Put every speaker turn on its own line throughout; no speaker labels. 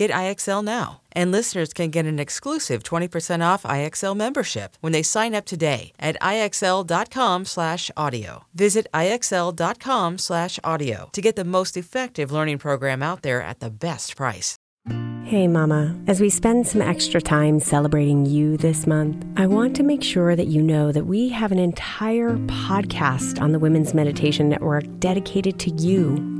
Get IXL now. And listeners can get an exclusive 20% off IXL membership when they sign up today at IXL.com/audio. Visit IXL.com/audio to get the most effective learning program out there at the best price.
Hey, Mama. As we spend some extra time celebrating you this month, I want to make sure that you know that we have an entire podcast on the Women's Meditation Network dedicated to you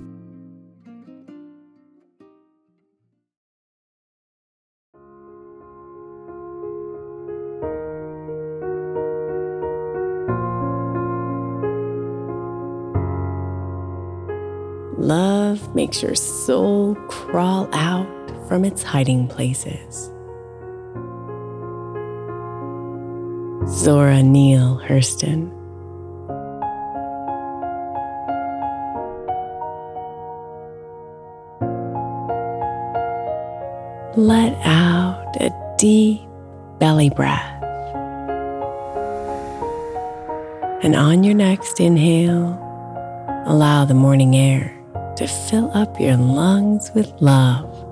Love makes your soul crawl out from its hiding places. Zora Neale Hurston. Let out a deep belly breath. And on your next inhale, allow the morning air to fill up your lungs with love.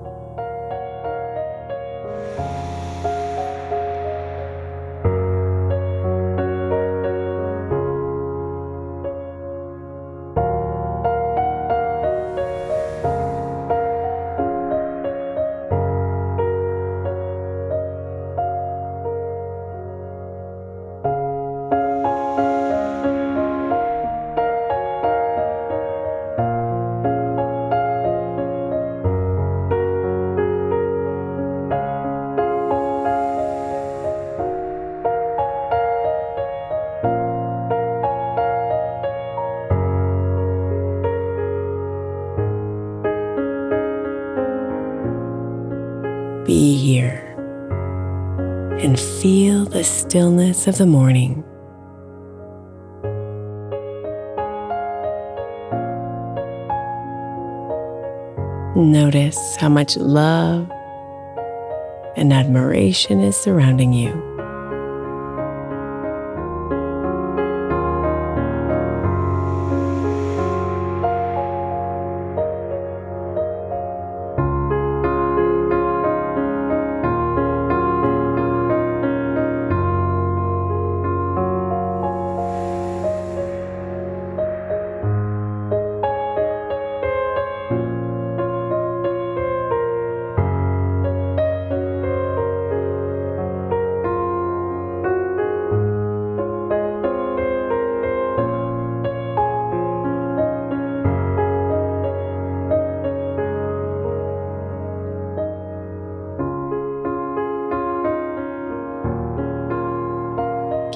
Be here and feel the stillness of the morning. Notice how much love and admiration is surrounding you.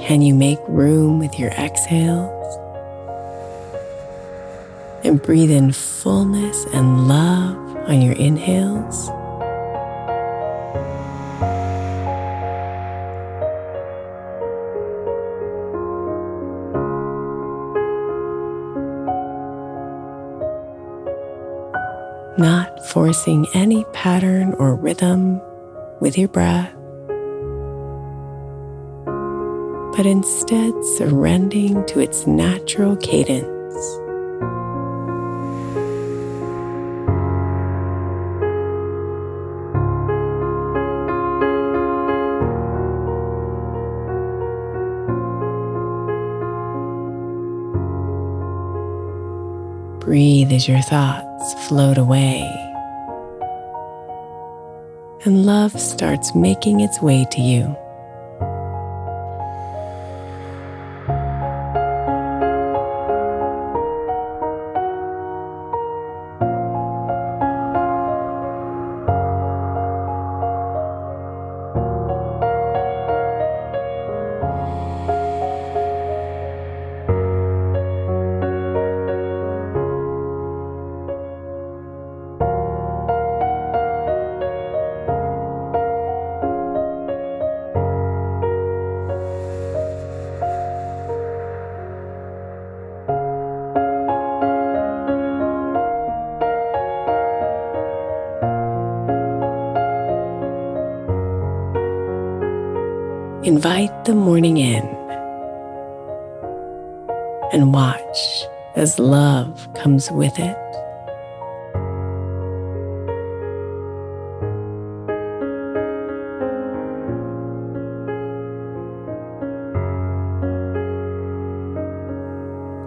Can you make room with your exhales? And breathe in fullness and love on your inhales. Not forcing any pattern or rhythm with your breath. But instead surrendering to its natural cadence. Breathe as your thoughts float away. And love starts making its way to you. Invite the morning in and watch as love comes with it.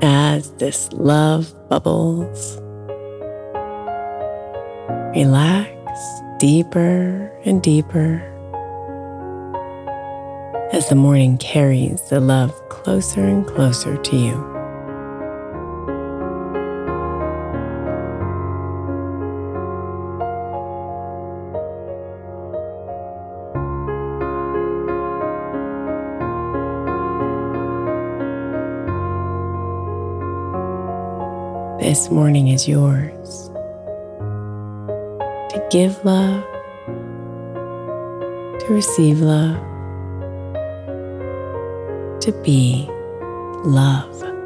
As this love bubbles, relax deeper and deeper as the morning carries the love closer and closer to you. This morning is yours to give love, to receive love to be love.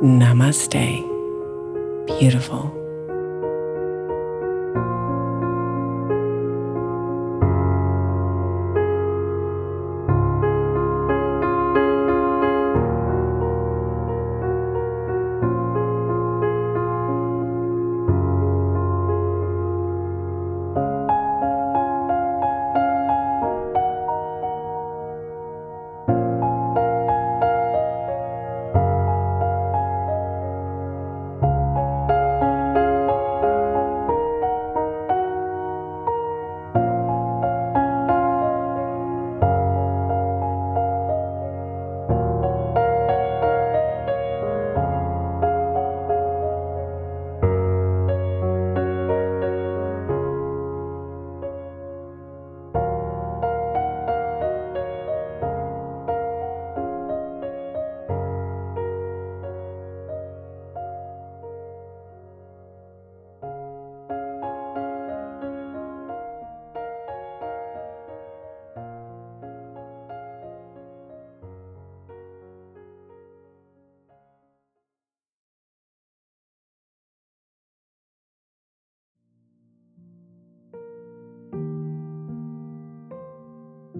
Namaste. Beautiful.